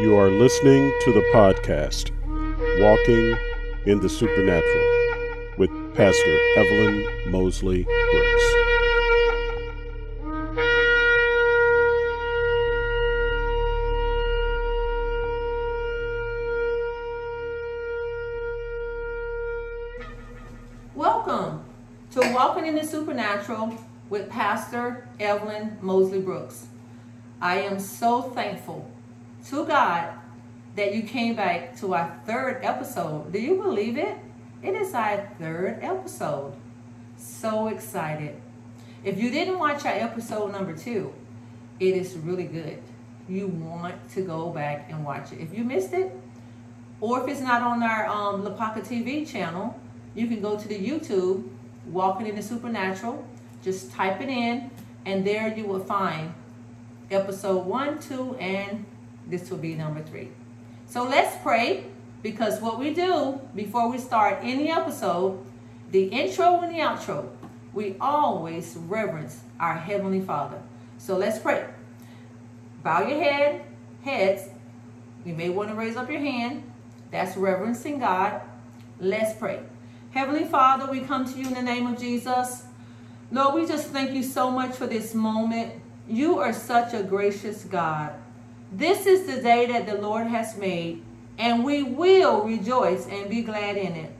You are listening to the podcast, Walking in the Supernatural, with Pastor Evelyn Mosley Brooks. Welcome to Walking in the Supernatural with Pastor Evelyn Mosley Brooks. I am so thankful to God that you came back to our third episode. Do you believe it? It is our third episode. So excited. If you didn't watch our episode number two, it is really good. You want to go back and watch it. If you missed it, or if it's not on our um, Lapaka TV channel, you can go to the YouTube, Walking in the Supernatural. Just type it in, and there you will find episode one, two, and this will be number three. So let's pray because what we do before we start any episode, the intro and the outro, we always reverence our Heavenly Father. So let's pray. Bow your head, heads. You may want to raise up your hand. That's reverencing God. Let's pray. Heavenly Father, we come to you in the name of Jesus. Lord, we just thank you so much for this moment. You are such a gracious God. This is the day that the Lord has made, and we will rejoice and be glad in it.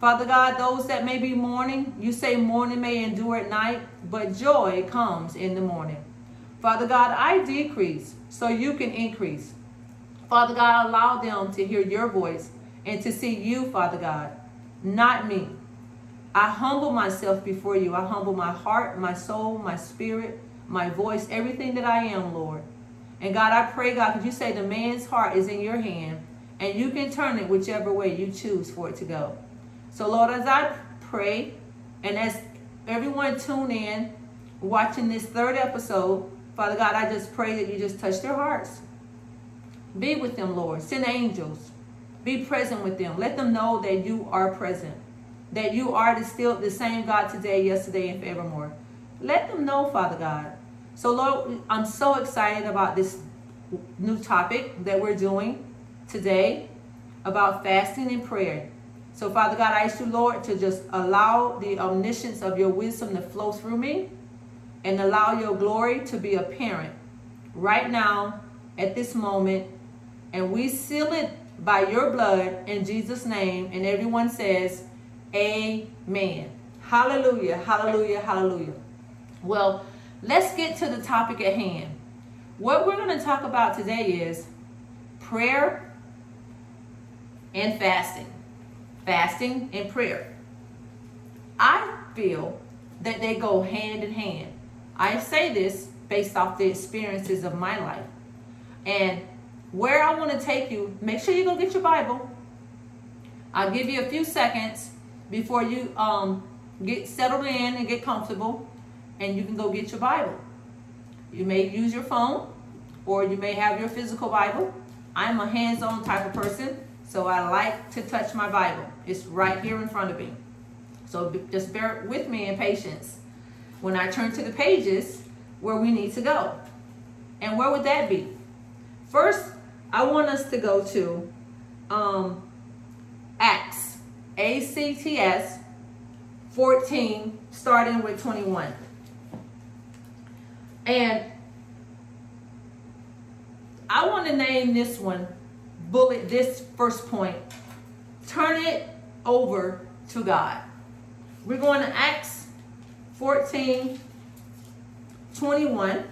Father God, those that may be mourning, you say mourning may endure at night, but joy comes in the morning. Father God, I decrease so you can increase. Father God, allow them to hear your voice and to see you, Father God, not me. I humble myself before you. I humble my heart, my soul, my spirit, my voice, everything that I am, Lord. And God, I pray, God, because you say the man's heart is in your hand, and you can turn it whichever way you choose for it to go. So, Lord, as I pray, and as everyone tune in, watching this third episode, Father God, I just pray that you just touch their hearts. Be with them, Lord. Send angels. Be present with them. Let them know that you are present. That you are the, still the same God today, yesterday, and forevermore. Let them know, Father God. So, Lord, I'm so excited about this new topic that we're doing today about fasting and prayer. So, Father God, I ask you, Lord, to just allow the omniscience of your wisdom to flow through me and allow your glory to be apparent right now at this moment. And we seal it by your blood in Jesus' name. And everyone says, Amen. Hallelujah, hallelujah, hallelujah. Well, let's get to the topic at hand. What we're going to talk about today is prayer and fasting. Fasting and prayer. I feel that they go hand in hand. I say this based off the experiences of my life. And where I want to take you, make sure you go get your Bible. I'll give you a few seconds before you um, get settled in and get comfortable, and you can go get your Bible. You may use your phone, or you may have your physical Bible. I'm a hands on type of person, so I like to touch my Bible. It's right here in front of me. So just bear with me in patience when I turn to the pages where we need to go. And where would that be? First, I want us to go to um, Acts, A C T S 14, starting with 21. And I want to name this one, bullet this first point. Turn it over to God. We're going to Acts 14, 21.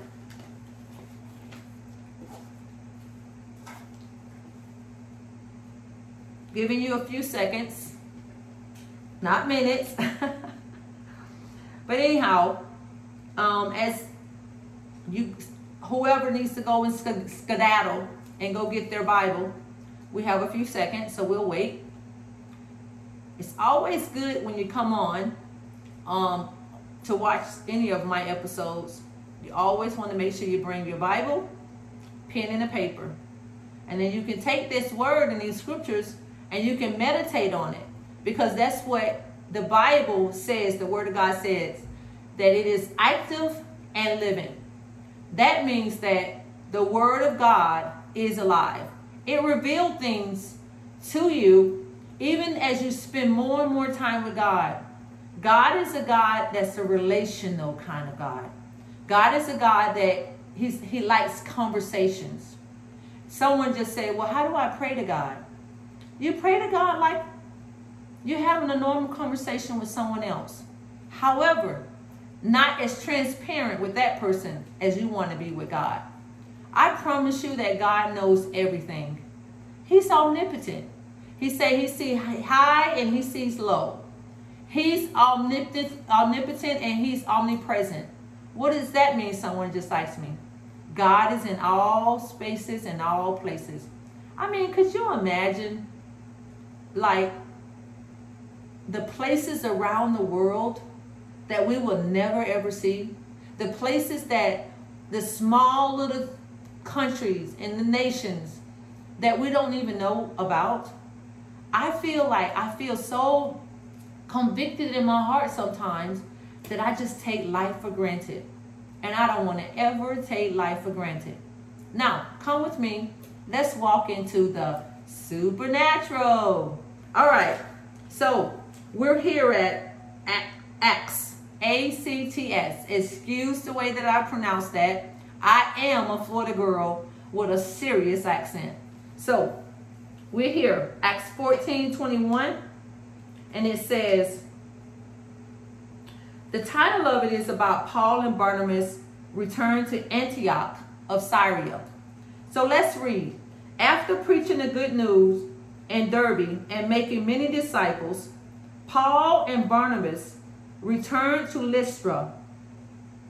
Giving you a few seconds, not minutes. but anyhow, um, as you, whoever needs to go and skedaddle and go get their Bible, we have a few seconds, so we'll wait. It's always good when you come on um, to watch any of my episodes. You always want to make sure you bring your Bible, pen, and a paper. And then you can take this word and these scriptures and you can meditate on it because that's what the Bible says, the Word of God says, that it is active and living. That means that the Word of God is alive. It revealed things to you even as you spend more and more time with God. God is a God that's a relational kind of God. God is a God that he's, he likes conversations. Someone just said, Well, how do I pray to God? You pray to God like you're having a normal conversation with someone else. However, not as transparent with that person as you want to be with God. I promise you that God knows everything. He's omnipotent. He said he sees high and he sees low. He's omnipotent, omnipotent and he's omnipresent. What does that mean? Someone just asked me. God is in all spaces and all places. I mean, could you imagine like the places around the world that we will never ever see? The places that the small little countries and the nations that we don't even know about. I feel like I feel so convicted in my heart sometimes that I just take life for granted. And I don't want to ever take life for granted. Now, come with me. Let's walk into the supernatural. All right. So, we're here at Acts, A C T S. Excuse the way that I pronounce that. I am a Florida girl with a serious accent. So, we're here, Acts 14 21, and it says, the title of it is about Paul and Barnabas return to Antioch of Syria. So let's read. After preaching the good news in Derbe and making many disciples, Paul and Barnabas returned to Lystra,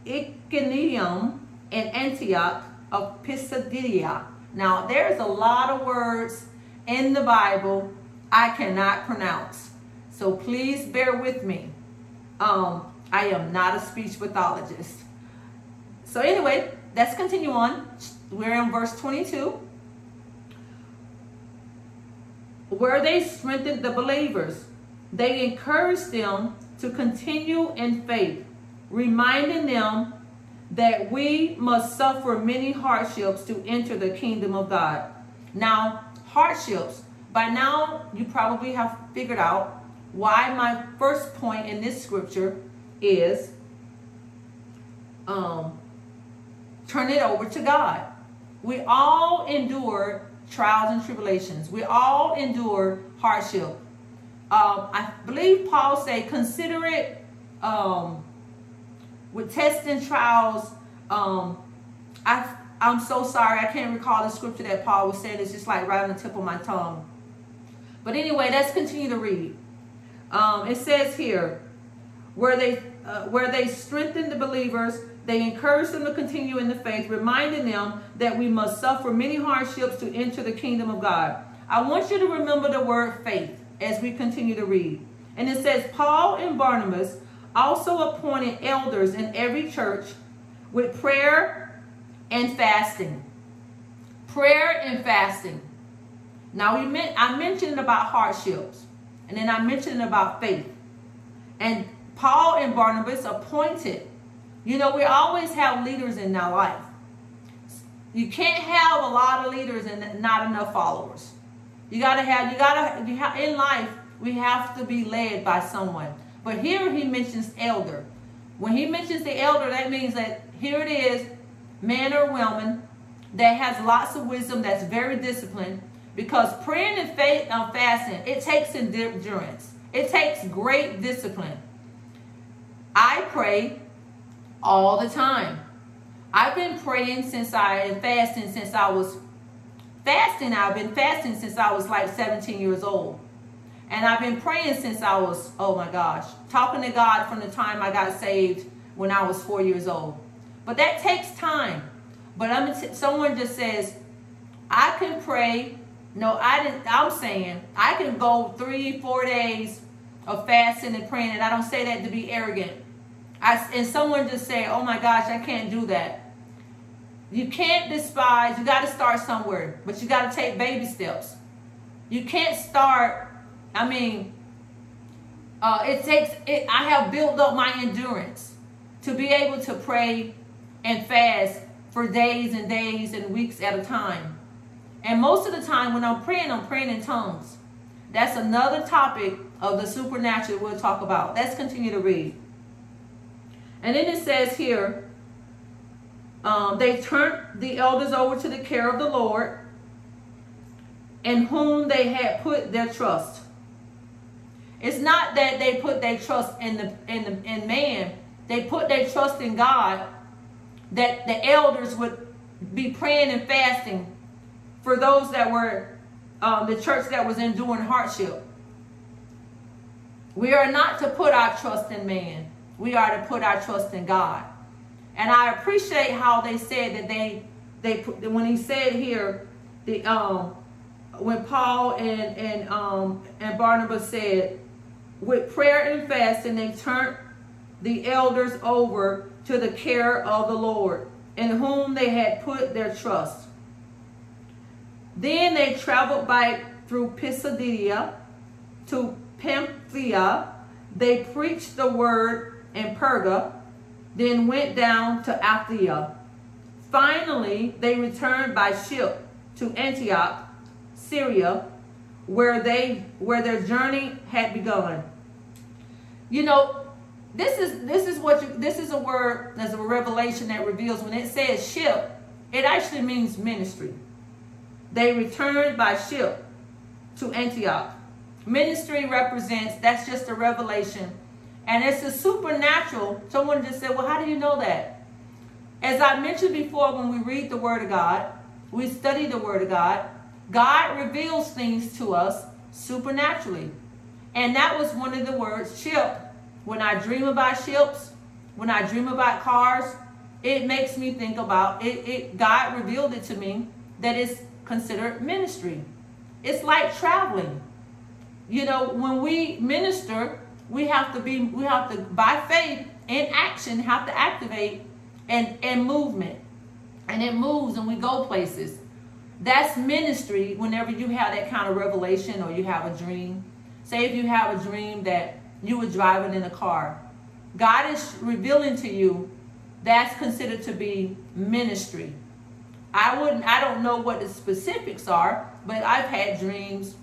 Iconium, and Antioch of Pisidia. Now, there's a lot of words in the Bible I cannot pronounce. So please bear with me. Um, I am not a speech pathologist. So, anyway, let's continue on. We're in verse 22. Where they strengthened the believers, they encouraged them to continue in faith, reminding them that we must suffer many hardships to enter the kingdom of God. Now, hardships, by now you probably have figured out why my first point in this scripture is um, turn it over to God. We all endure trials and tribulations. We all endure hardship. Um, I believe Paul said, consider it um, with tests and trials. Um, I, I'm so sorry, I can't recall the scripture that Paul was saying. It's just like right on the tip of my tongue. But anyway, let's continue to read. Um, it says here, where they uh, where they strengthen the believers they encourage them to continue in the faith reminding them that we must suffer many hardships to enter the kingdom of god i want you to remember the word faith as we continue to read and it says paul and barnabas also appointed elders in every church with prayer and fasting prayer and fasting now we meant i mentioned about hardships and then i mentioned about faith and Paul and Barnabas appointed. You know, we always have leaders in our life. You can't have a lot of leaders and not enough followers. You gotta have, you gotta, you in life, we have to be led by someone. But here he mentions elder. When he mentions the elder, that means that here it is, man or woman that has lots of wisdom, that's very disciplined. Because praying and faith uh, and fasting, it takes endurance. It takes great discipline. I pray all the time. I've been praying since I and fasting since I was fasting. I've been fasting since I was like 17 years old. And I've been praying since I was, oh my gosh, talking to God from the time I got saved when I was four years old. But that takes time. But I'm someone just says, I can pray. No, I didn't. I'm saying I can go three, four days of fasting and praying, and I don't say that to be arrogant. I and someone just say, "Oh my gosh, I can't do that." You can't despise. You got to start somewhere, but you got to take baby steps. You can't start. I mean, uh, it takes. It, I have built up my endurance to be able to pray and fast for days and days and weeks at a time. And most of the time, when I'm praying, I'm praying in tongues. That's another topic of the supernatural we'll talk about. Let's continue to read. And then it says here, um, they turned the elders over to the care of the Lord, in whom they had put their trust. It's not that they put their trust in the in the in man. They put their trust in God. That the elders would be praying and fasting for those that were um, the church that was enduring hardship. We are not to put our trust in man. We are to put our trust in God. And I appreciate how they said that they they when he said here the um when Paul and and um and Barnabas said with prayer and fasting they turned the elders over to the care of the Lord in whom they had put their trust. Then they traveled by through Pisidia to Pamphylia. They preached the word in Perga, then went down to Attalia. Finally, they returned by ship to Antioch, Syria, where they where their journey had begun. You know, this is this is what you, this is a word as a revelation that reveals when it says ship, it actually means ministry. They returned by ship to Antioch. Ministry represents, that's just a revelation. And it's a supernatural. Someone just said, Well, how do you know that? As I mentioned before, when we read the Word of God, we study the Word of God, God reveals things to us supernaturally. And that was one of the words, ship. When I dream about ships, when I dream about cars, it makes me think about it. it God revealed it to me that it's considered ministry. It's like traveling. You know, when we minister, we have to be, we have to, by faith in action, have to activate and, and movement. And it moves and we go places. That's ministry whenever you have that kind of revelation or you have a dream. Say if you have a dream that you were driving in a car. God is revealing to you that's considered to be ministry. I wouldn't I don't know what the specifics are, but I've had dreams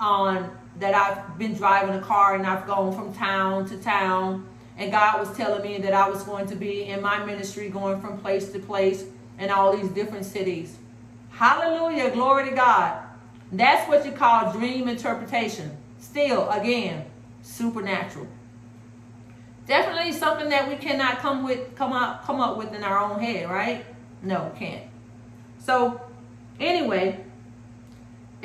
on that I've been driving a car and I've gone from town to town and God was telling me that I was going to be in my ministry going from place to place in all these different cities. Hallelujah, glory to God. That's what you call dream interpretation. Still, again, supernatural. Definitely something that we cannot come with come up come up with in our own head, right? No, can't. So, anyway,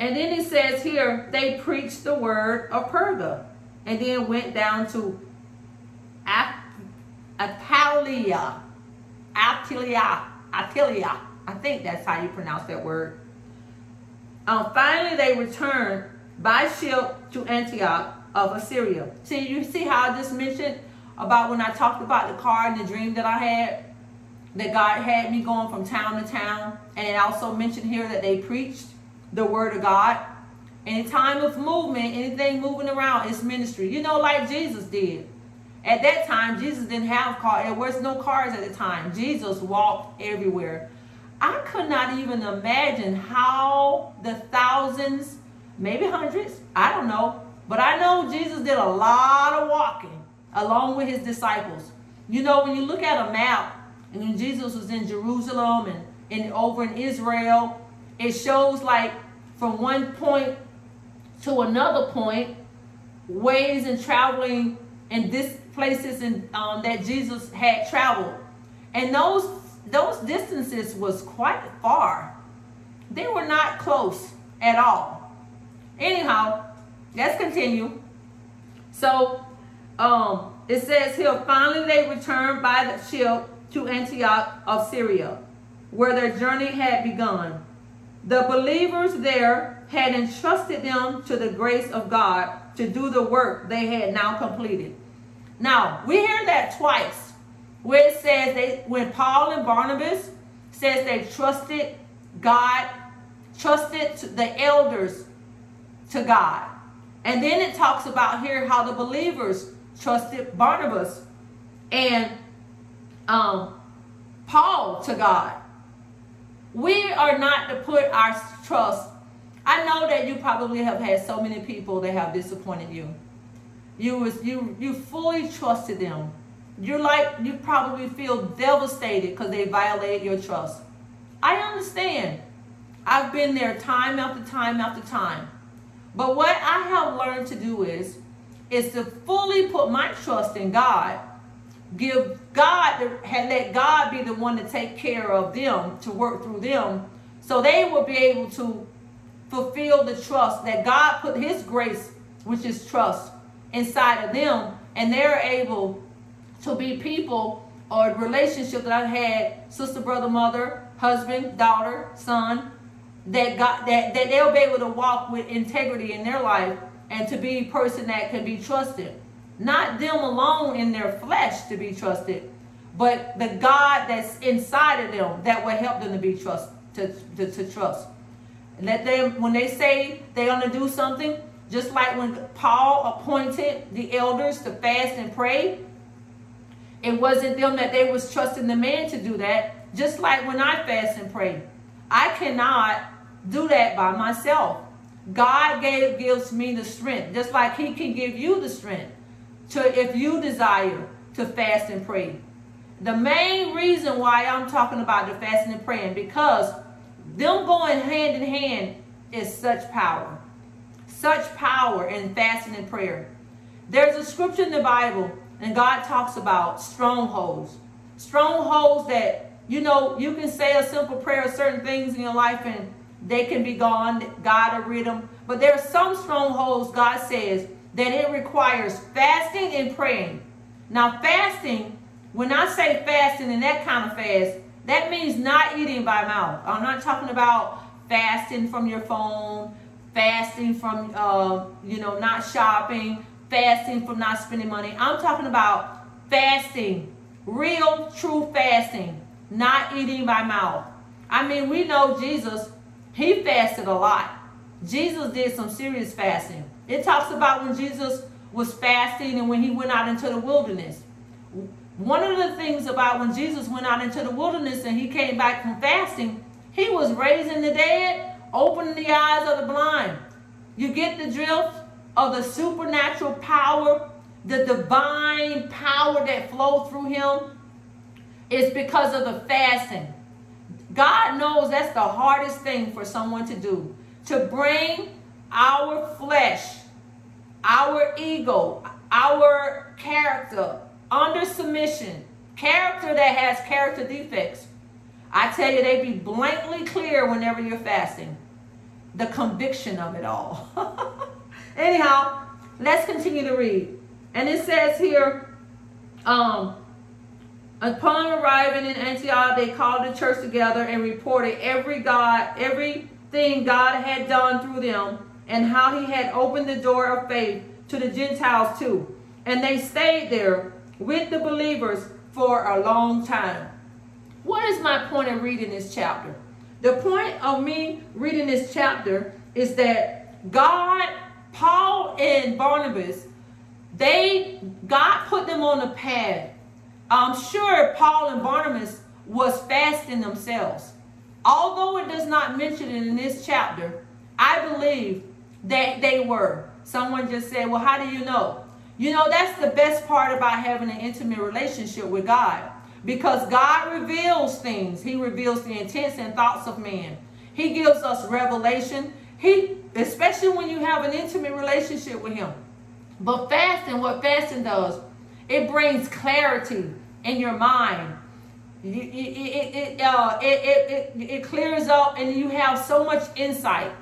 and then it says here they preached the word of Perga, and then went down to Attalia, Attalia, Attalia. I think that's how you pronounce that word. Um, finally, they returned by ship to Antioch of Assyria. See, you see how I just mentioned about when I talked about the car and the dream that I had? That God had me going from town to town. And it also mentioned here that they preached the word of God. In time of movement, anything moving around is ministry. You know, like Jesus did. At that time, Jesus didn't have cars. There was no cars at the time. Jesus walked everywhere. I could not even imagine how the thousands, maybe hundreds, I don't know, but I know Jesus did a lot of walking along with his disciples. You know, when you look at a map, and when Jesus was in Jerusalem and, and over in Israel, it shows like from one point to another point, ways and traveling in this places and um, that Jesus had traveled, and those those distances was quite far. They were not close at all. Anyhow, Let's continue. So um, it says here, finally they returned by the ship to Antioch of Syria, where their journey had begun. The believers there had entrusted them to the grace of God to do the work they had now completed. Now, we hear that twice, where it says they when Paul and Barnabas says they trusted God, trusted the elders to God. And then it talks about here how the believers trusted Barnabas and um, Paul to God. We are not to put our trust. I know that you probably have had so many people that have disappointed you. You was you you fully trusted them. You're like you probably feel devastated because they violated your trust. I understand. I've been there time after time after time. But what I have learned to do is is to fully put my trust in God. Give God, had let God be the one to take care of them, to work through them, so they will be able to fulfill the trust that God put His grace, which is trust, inside of them, and they're able to be people or relationship that I've had, sister, brother, mother, husband, daughter, son, that got that, that they'll be able to walk with integrity in their life and to be a person that can be trusted. Not them alone in their flesh to be trusted, but the God that's inside of them that will help them to be trust to, to, to trust. Let them when they say they're gonna do something, just like when Paul appointed the elders to fast and pray, it wasn't them that they was trusting the man to do that. Just like when I fast and pray, I cannot do that by myself. God gave, gives me the strength, just like He can give you the strength to if you desire to fast and pray. The main reason why I'm talking about the fasting and praying because them going hand in hand is such power, such power in fasting and prayer. There's a scripture in the Bible, and God talks about strongholds, strongholds that you know you can say a simple prayer, of certain things in your life, and they can be gone. God will rid them. But there are some strongholds, God says, that it requires fasting and praying. Now, fasting, when I say fasting and that kind of fast, that means not eating by mouth. I'm not talking about fasting from your phone, fasting from, uh, you know, not shopping, fasting from not spending money. I'm talking about fasting, real, true fasting, not eating by mouth. I mean, we know Jesus he fasted a lot. Jesus did some serious fasting. It talks about when Jesus was fasting and when he went out into the wilderness. One of the things about when Jesus went out into the wilderness and he came back from fasting, he was raising the dead, opening the eyes of the blind. You get the drift of the supernatural power, the divine power that flowed through him. It's because of the fasting. God knows that's the hardest thing for someone to do. To bring our flesh, our ego, our character under submission. Character that has character defects. I tell you, they be blankly clear whenever you're fasting. The conviction of it all. Anyhow, let's continue to read. And it says here, um, Upon arriving in Antioch, they called the church together and reported every God, everything God had done through them, and how he had opened the door of faith to the Gentiles too. And they stayed there with the believers for a long time. What is my point of reading this chapter? The point of me reading this chapter is that God, Paul and Barnabas, they God put them on a path I'm sure Paul and Barnabas was fasting themselves. Although it does not mention it in this chapter, I believe that they were. Someone just said, Well, how do you know? You know, that's the best part about having an intimate relationship with God. Because God reveals things. He reveals the intents and thoughts of man. He gives us revelation. He, especially when you have an intimate relationship with Him. But fasting, what fasting does, it brings clarity in your mind. It, it, it, uh, it, it, it clears up and you have so much insight.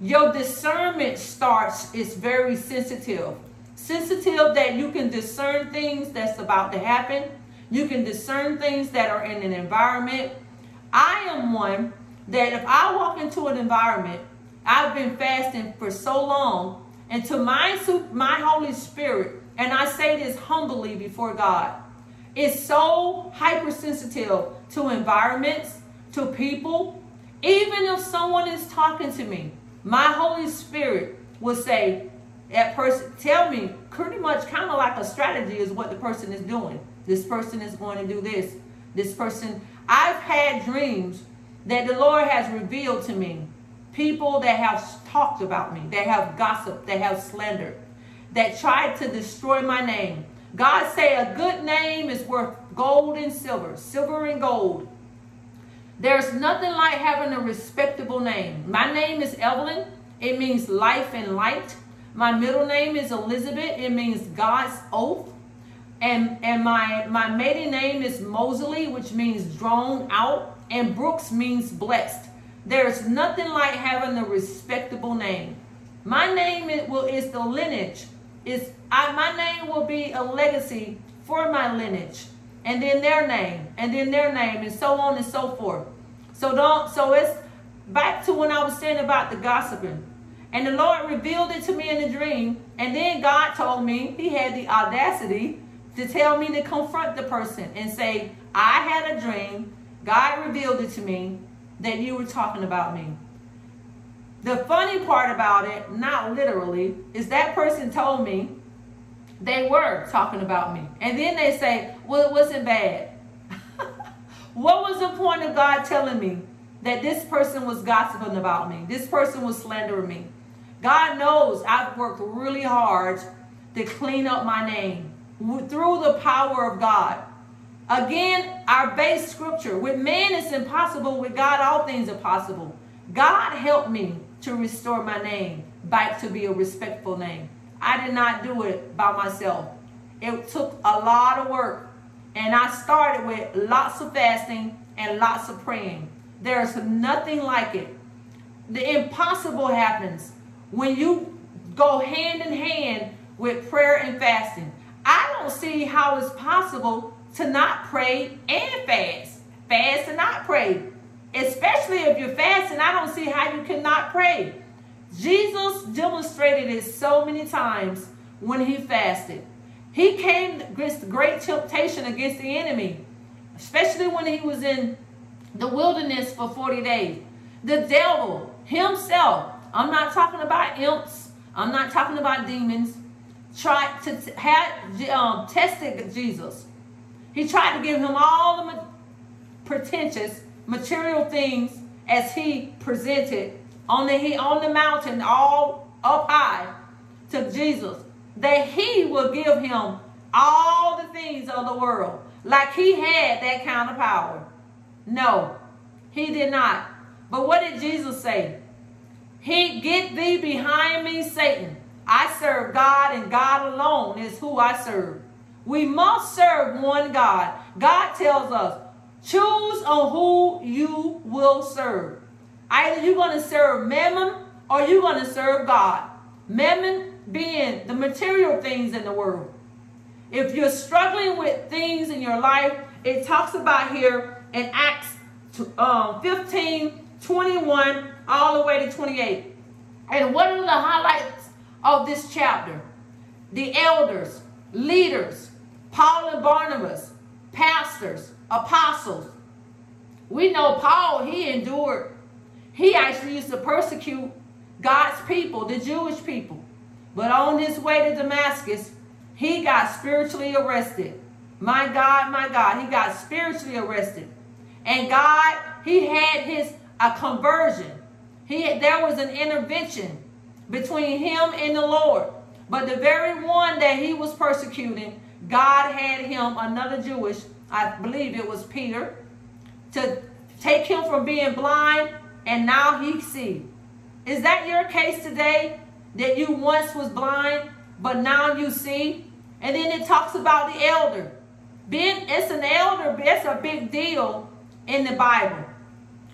Your discernment starts, is very sensitive. Sensitive that you can discern things that's about to happen. You can discern things that are in an environment. I am one that if I walk into an environment, I've been fasting for so long, and to my my Holy Spirit, and I say this humbly before God, is so hypersensitive to environments, to people. Even if someone is talking to me, my Holy Spirit will say, that person tell me pretty much kind of like a strategy is what the person is doing. This person is going to do this. This person, I've had dreams that the Lord has revealed to me. People that have talked about me, that have gossiped, that have slandered, that tried to destroy my name. God say a good name is worth gold and silver, silver and gold. There's nothing like having a respectable name. My name is Evelyn. It means life and light. My middle name is Elizabeth. It means God's oath. And, and my, my maiden name is Mosley, which means drawn out. And Brooks means blessed. There's nothing like having a respectable name. My name is, will, is the lineage. Is I, my name will be a legacy for my lineage. And then their name. And then their name. And so on and so forth. So don't so it's back to when I was saying about the gossiping. And the Lord revealed it to me in a dream. And then God told me, He had the audacity to tell me to confront the person and say, I had a dream. God revealed it to me that you were talking about me. The funny part about it, not literally, is that person told me they were talking about me. And then they say, well, it wasn't bad. what was the point of God telling me that this person was gossiping about me? This person was slandering me. God knows I've worked really hard to clean up my name through the power of God. Again, our base scripture with man it's impossible, with God all things are possible. God helped me to restore my name back to be a respectful name. I did not do it by myself. It took a lot of work. And I started with lots of fasting and lots of praying. There's nothing like it. The impossible happens when you go hand in hand with prayer and fasting. I don't see how it's possible to not pray and fast. Fast and not pray. Especially if you're fasting, I don't see how you cannot pray. Jesus demonstrated it so many times when he fasted. He came against great temptation against the enemy, especially when he was in the wilderness for 40 days. The devil himself I'm not talking about imps. I'm not talking about demons. Tried to have um, tested Jesus. He tried to give him all the pretentious material things as he presented on the on the mountain, all up high, to Jesus. That he will give him all the things of the world, like he had that kind of power. No, he did not. But what did Jesus say? He get thee behind me, Satan. I serve God and God alone is who I serve. We must serve one God. God tells us, choose on who you will serve. Either you're going to serve Mammon or you're going to serve God. Mammon being the material things in the world. If you're struggling with things in your life, it talks about here in Acts um, 15, 21 all the way to 28. And what are the highlights of this chapter? The elders, leaders, Paul and Barnabas, pastors, apostles. We know Paul, he endured. He actually used to persecute God's people, the Jewish people. But on his way to Damascus, he got spiritually arrested. My God, my God, he got spiritually arrested. And God, he had his a conversion. He, there was an intervention between him and the Lord. But the very one that he was persecuting, God had him, another Jewish, I believe it was Peter, to take him from being blind and now he see. Is that your case today? That you once was blind, but now you see? And then it talks about the elder. Being it's an elder, it's a big deal in the Bible.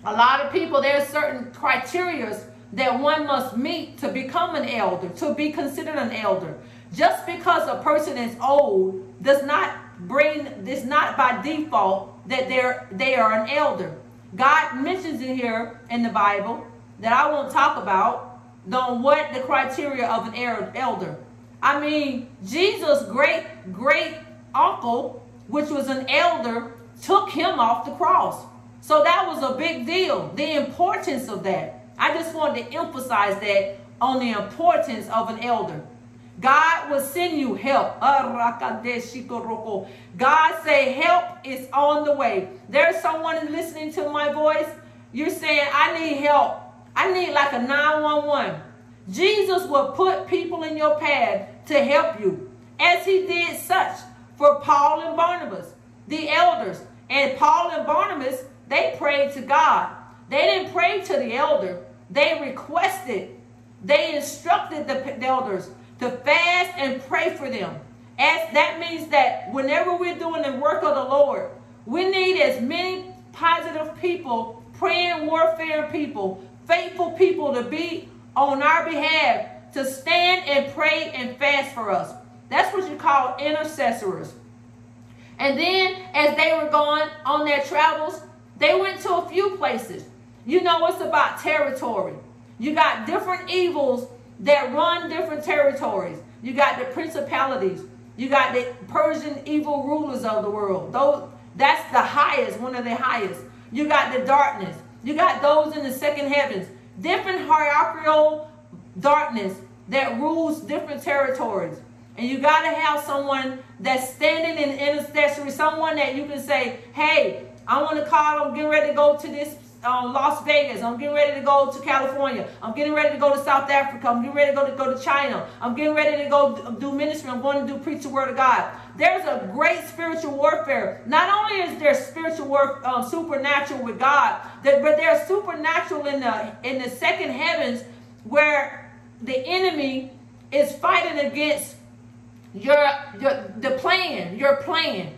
A lot of people, there's certain criteria that one must meet to become an elder, to be considered an elder. Just because a person is old does not bring this not by default that they're they are an elder. God mentions it here in the Bible that I won't talk about on what the criteria of an elder. I mean, Jesus' great great uncle, which was an elder, took him off the cross. So that was a big deal. The importance of that. I just wanted to emphasize that on the importance of an elder. God will send you help. God say help is on the way. There's someone listening to my voice. You're saying, I need help. I need like a 911. Jesus will put people in your path to help you, as he did such for Paul and Barnabas, the elders. And Paul and Barnabas, they prayed to God. They didn't pray to the elder, they requested, they instructed the elders to fast and pray for them. As that means that whenever we're doing the work of the Lord, we need as many positive people, praying warfare people, faithful people to be on our behalf to stand and pray and fast for us. That's what you call intercessors. And then as they were going on their travels, they went to a few places. You know, it's about territory. You got different evils that run different territories. You got the principalities. You got the Persian evil rulers of the world. Those that's the highest, one of the highest. You got the darkness. You got those in the second heavens. Different hierarchical darkness that rules different territories. And you got to have someone that's standing in intercessory, someone that you can say, hey, I want to call, I'm getting ready to go to this um, Las Vegas. I'm getting ready to go to California. I'm getting ready to go to South Africa. I'm getting ready to go to go to China. I'm getting ready to go do ministry. I'm going to do preach the word of God. There's a great spiritual warfare. Not only is there spiritual work, um, supernatural with God, but there's supernatural in the in the second heavens where the enemy is fighting against your your the plan, your plan.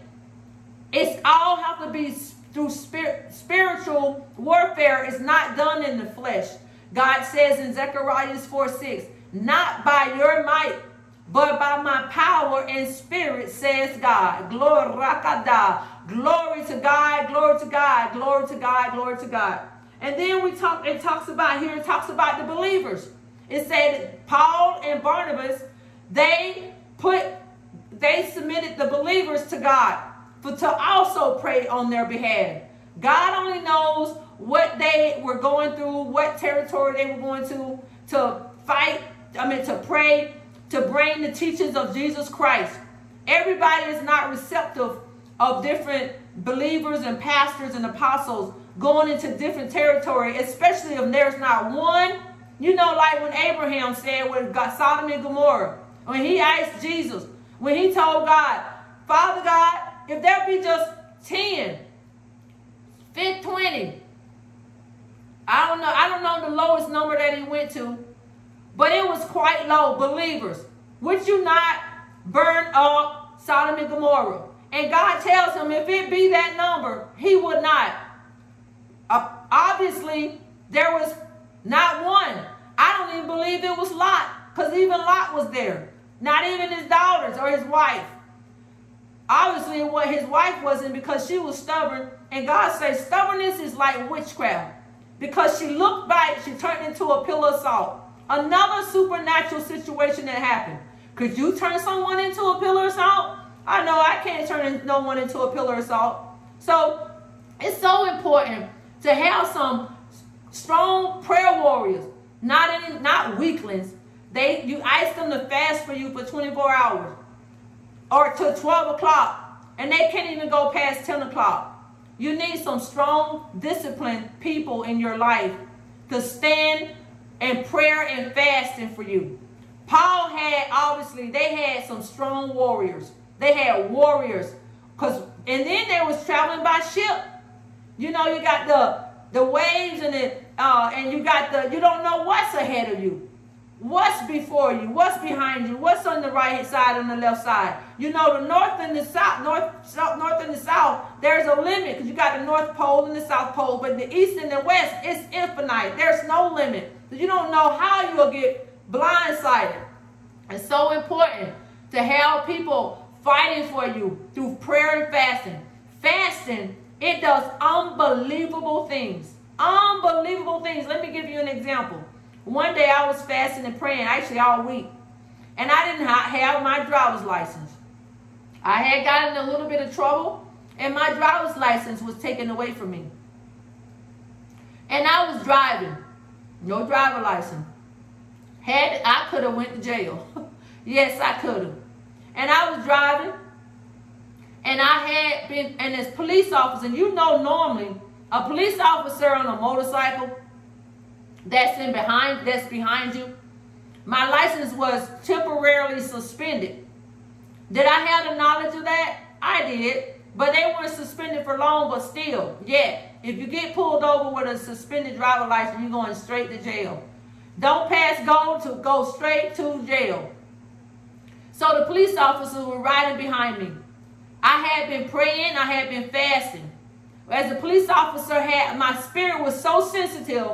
It's all have to be through spirit, spiritual warfare is not done in the flesh. God says in Zechariah 4 6, not by your might, but by my power and spirit, says God. Glory. Glory to God, glory to God, glory to God, glory to God. And then we talk, it talks about here, it talks about the believers. It said Paul and Barnabas, they put, they submitted the believers to God for to also pray on their behalf. God only knows what they were going through, what territory they were going to to fight, I mean to pray, to bring the teachings of Jesus Christ. Everybody is not receptive of different believers and pastors and apostles going into different territory, especially if there's not one. You know, like when Abraham said with God, Sodom and Gomorrah, when he asked Jesus, when he told God, Father God, if that be just 10, 50, 20, I don't know. I don't know the lowest number that he went to, but it was quite low. Believers, would you not burn up Sodom and Gomorrah? And God tells him if it be that number, he would not. Uh, obviously, there was not one. I don't even believe it was Lot, because even Lot was there. Not even his daughters or his wife. Obviously, what his wife wasn't because she was stubborn. And God says stubbornness is like witchcraft. Because she looked back, she turned into a pillar of salt. Another supernatural situation that happened. Could you turn someone into a pillar of salt? I know I can't turn no one into a pillar of salt. So it's so important to have some strong prayer warriors, not any, not weaklings. They you ask them to fast for you for 24 hours or to 12 o'clock and they can't even go past 10 o'clock. You need some strong, disciplined people in your life to stand in prayer and fasting for you. Paul had obviously they had some strong warriors. They had warriors because and then they was traveling by ship. You know, you got the the waves and it uh, and you got the you don't know what's ahead of you. What's before you? What's behind you? What's on the right side and the left side? You know, the north and the south, north, south north and the south, there's a limit because you got the north pole and the south pole, but the east and the west, it's infinite. There's no limit. You don't know how you'll get blindsided. It's so important to have people fighting for you through prayer and fasting. Fasting, it does unbelievable things. Unbelievable things. Let me give you an example. One day I was fasting and praying, actually all week, and I didn't have my driver's license. I had gotten a little bit of trouble, and my driver's license was taken away from me. And I was driving, no driver license. Had I could have went to jail. yes, I could have. And I was driving, and I had been, and as police officer, you know normally a police officer on a motorcycle that's in behind, that's behind you. My license was temporarily suspended. Did I have the knowledge of that? I did. But they weren't suspended for long, but still, yeah. If you get pulled over with a suspended driver license, you're going straight to jail. Don't pass go to go straight to jail. So the police officers were riding behind me. I had been praying, I had been fasting. As a police officer had my spirit was so sensitive.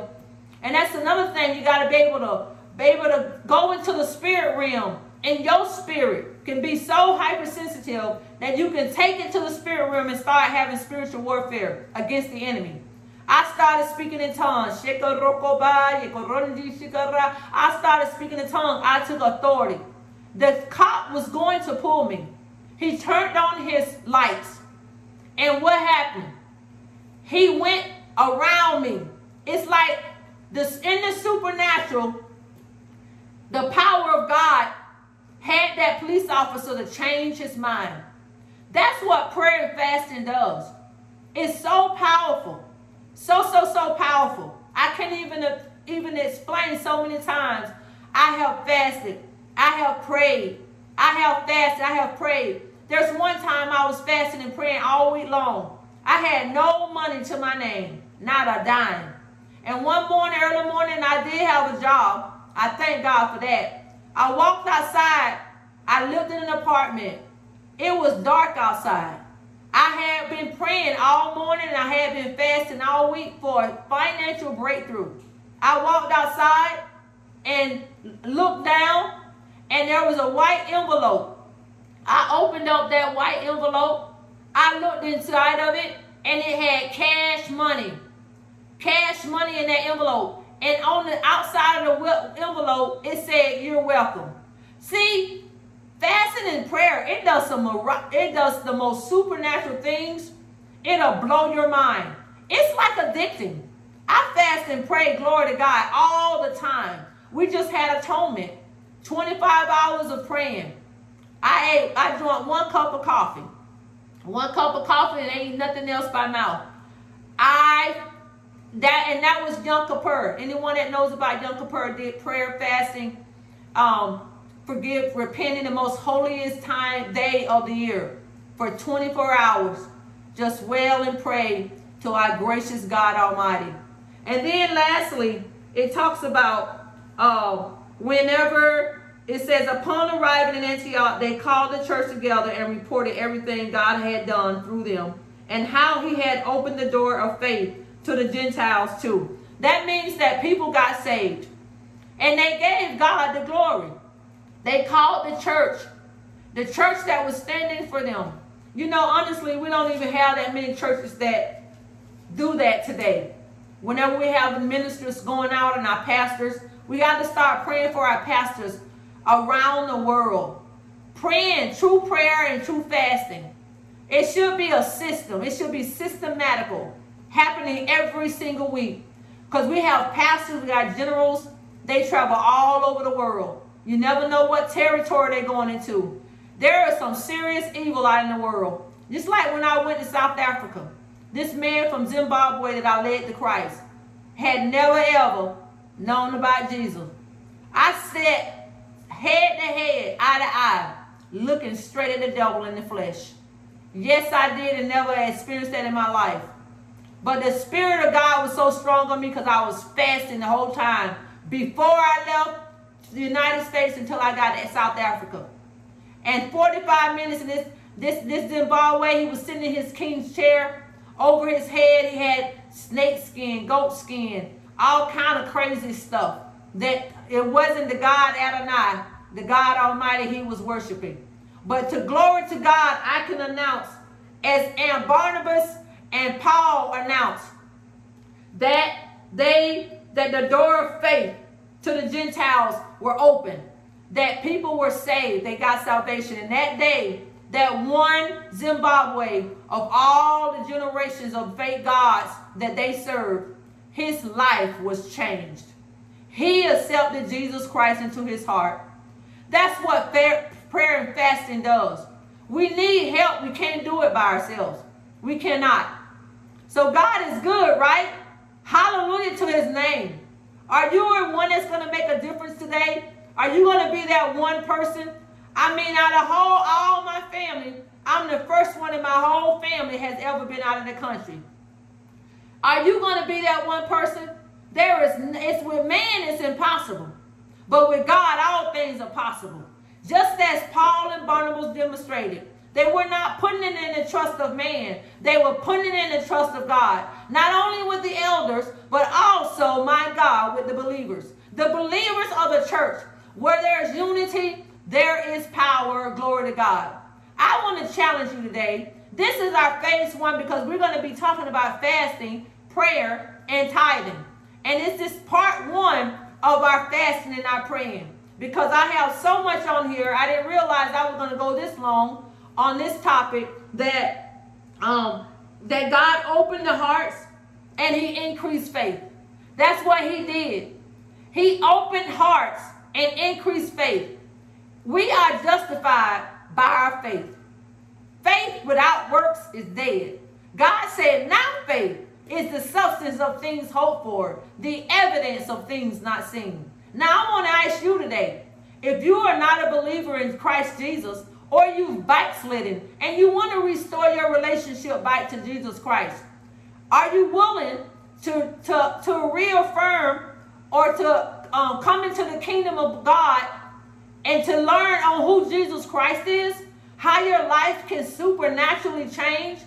And that's another thing you gotta be able to be able to go into the spirit realm. And your spirit can be so hypersensitive that you can take it to the spirit realm and start having spiritual warfare against the enemy. I started speaking in tongues. I started speaking in tongues. I took authority. The cop was going to pull me. He turned on his lights. And what happened? He went around me. It's like this in the supernatural, the power of God had that police officer to change his mind. That's what prayer and fasting does. It's so powerful. So, so, so powerful. I can't even, even explain so many times. I have fasted. I have prayed. I have fasted. I have prayed. There's one time I was fasting and praying all week long. I had no money to my name, not a dime. And one morning, early morning, I did have a job. I thank God for that. I walked outside. I lived in an apartment. It was dark outside. I had been praying all morning and I had been fasting all week for a financial breakthrough. I walked outside and looked down and there was a white envelope. I opened up that white envelope. I looked inside of it and it had cash money. Cash money in that envelope. And on the outside of the envelope, it said, You're welcome. See, fasting and prayer, it does some it does the most supernatural things. It'll blow your mind. It's like addicting. I fast and pray, glory to God, all the time. We just had atonement. 25 hours of praying. I ate, I drank one cup of coffee. One cup of coffee and ain't nothing else by mouth. I that and that was Yom Kippur. Anyone that knows about Yom Kippur did prayer, fasting, um, forgive, repenting the most holiest time day of the year for 24 hours. Just wail and pray to our gracious God Almighty. And then lastly, it talks about uh, whenever it says, upon arriving in Antioch, they called the church together and reported everything God had done through them and how he had opened the door of faith to the Gentiles too. That means that people got saved and they gave God the glory. They called the church, the church that was standing for them. You know, honestly, we don't even have that many churches that do that today. Whenever we have the ministers going out and our pastors, we got to start praying for our pastors around the world. Praying, true prayer and true fasting. It should be a system. It should be systematical, happening every single week. Because we have pastors, we got generals, they travel all over the world. You never know what territory they're going into. There is some serious evil out in the world. Just like when I went to South Africa. This man from Zimbabwe that I led to Christ had never ever known about Jesus. I sat head to head, eye to eye, looking straight at the devil in the flesh. Yes, I did and never experienced that in my life. But the Spirit of God was so strong on me because I was fasting the whole time before I left the United States until I got to South Africa. And 45 minutes in this, this, this Zimbabwe, he was sitting in his king's chair. Over his head, he had snake skin, goat skin, all kind of crazy stuff that it wasn't the God Adonai, the God Almighty he was worshiping. But to glory to God, I can announce, as and Barnabas and Paul announced, that they that the door of faith to the Gentiles were open, that people were saved, they got salvation. And that day, that one Zimbabwe of all the generations of fake gods that they served, his life was changed. He accepted Jesus Christ into his heart. That's what prayer and fasting does. We need help. We can't do it by ourselves. We cannot. So God is good, right? Hallelujah to his name. Are you one that's going to make a difference today? Are you going to be that one person? I mean, out of whole, all my family, I'm the first one in my whole family has ever been out of the country. Are you going to be that one person? There is, it's with man, it's impossible. But with God, all things are possible. Just as Paul and Barnabas demonstrated, they were not putting it in the trust of man. They were putting it in the trust of God. Not only with the elders, but also, my God, with the believers. The believers of the church. Where there's unity, there is power. Glory to God. I want to challenge you today. This is our phase one because we're going to be talking about fasting, prayer, and tithing. And it's just part one of our fasting and our praying. Because I have so much on here, I didn't realize I was going to go this long on this topic that um, that God opened the hearts and He increased faith. That's what He did. He opened hearts and increased faith. We are justified by our faith. Faith without works is dead. God said, now faith is the substance of things hoped for, the evidence of things not seen. Now I want to ask you today, if you are not a believer in Christ Jesus, or you've backslidden and you want to restore your relationship back to Jesus Christ, are you willing to, to, to reaffirm or to um, come into the kingdom of God and to learn on who Jesus Christ is, how your life can supernaturally change,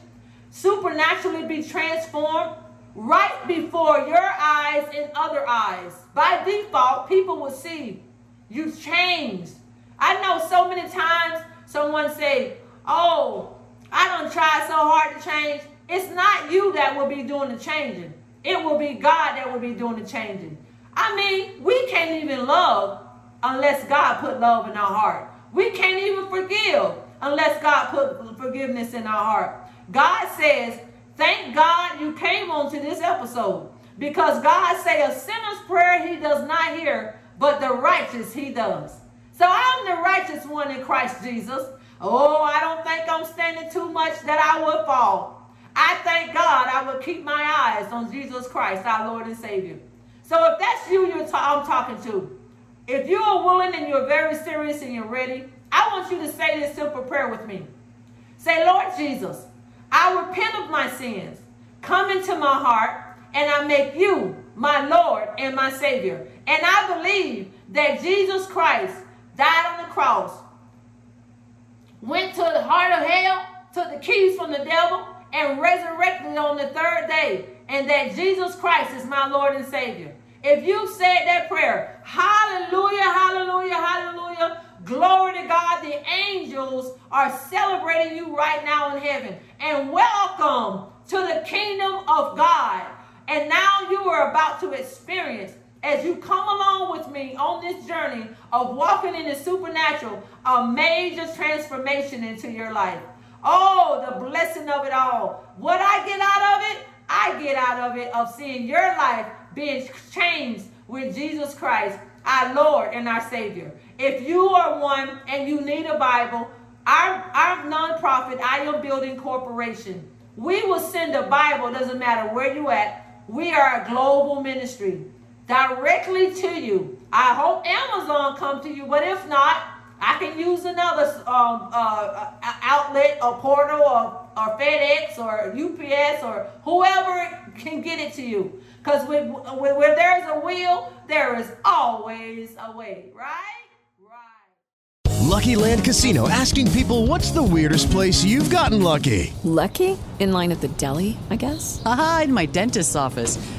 supernaturally be transformed right before your eyes and other eyes? By default, people will see you've changed. I know so many times someone say, oh, I don't try so hard to change. It's not you that will be doing the changing. It will be God that will be doing the changing. I mean, we can't even love unless God put love in our heart. We can't even forgive unless God put forgiveness in our heart. God says, thank God you came on to this episode because God say a sinner's prayer he does not hear, but the righteous he does. So I'm the righteous one in Christ Jesus. Oh, I don't think I'm standing too much that I would fall. I thank God I will keep my eyes on Jesus Christ, our Lord and Savior. So if that's you you're ta- I'm talking to, if you are willing and you're very serious and you're ready, I want you to say this simple prayer with me. Say, Lord Jesus, I repent of my sins. Come into my heart and I make you my Lord and my Savior. And I believe that Jesus Christ died on the cross, went to the heart of hell, took the keys from the devil, and resurrected on the third day, and that Jesus Christ is my Lord and Savior. If you said that prayer, hallelujah, hallelujah, hallelujah, glory to God, the angels are celebrating you right now in heaven. And welcome to the kingdom of God. And now you are about to experience as you come along with me on this journey of walking in the supernatural, a major transformation into your life. Oh, the blessing of it all. What I get out of it, I get out of it of seeing your life being changed with Jesus Christ, our Lord and our Savior. If you are one and you need a Bible, our, our nonprofit, I Am Building Corporation, we will send a Bible, doesn't matter where you at. We are a global ministry directly to you. I hope Amazon come to you, but if not, I can use another um, uh, uh, outlet or portal or, or FedEx or UPS or whoever can get it to you. Because where there's a will, there is always a way, right? right? Lucky Land Casino asking people what's the weirdest place you've gotten lucky? Lucky? In line at the deli, I guess? Aha, in my dentist's office.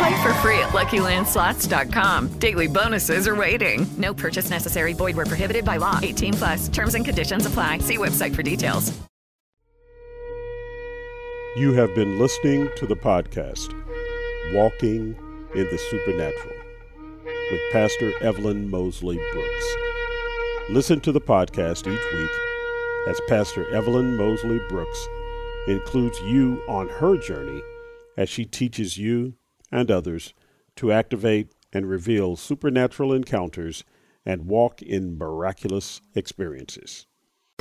Play for free at LuckyLandSlots.com. Daily bonuses are waiting. No purchase necessary. Void where prohibited by law. 18 plus. Terms and conditions apply. See website for details. You have been listening to the podcast, Walking in the Supernatural, with Pastor Evelyn Mosley Brooks. Listen to the podcast each week as Pastor Evelyn Mosley Brooks includes you on her journey as she teaches you and others to activate and reveal supernatural encounters and walk in miraculous experiences.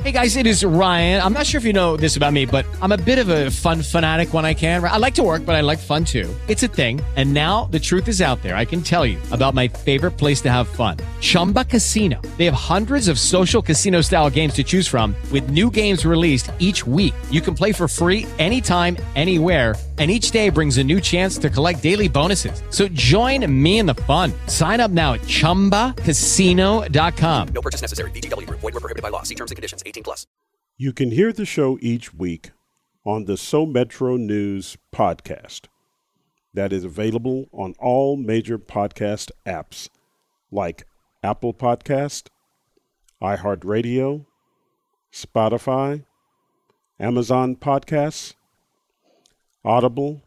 Hey guys, it is Ryan. I'm not sure if you know this about me, but I'm a bit of a fun fanatic when I can. I like to work, but I like fun too. It's a thing. And now the truth is out there. I can tell you about my favorite place to have fun Chumba Casino. They have hundreds of social casino style games to choose from, with new games released each week. You can play for free anytime, anywhere and each day brings a new chance to collect daily bonuses. So join me in the fun. Sign up now at ChumbaCasino.com. No purchase necessary. VGW. Void were prohibited by law. See terms and conditions. 18 plus. You can hear the show each week on the So Metro News podcast that is available on all major podcast apps like Apple Podcast, iHeartRadio, Spotify, Amazon Podcasts, Audible,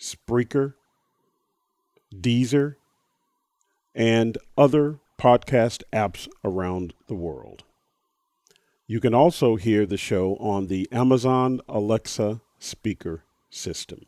Spreaker, Deezer, and other podcast apps around the world. You can also hear the show on the Amazon Alexa speaker system.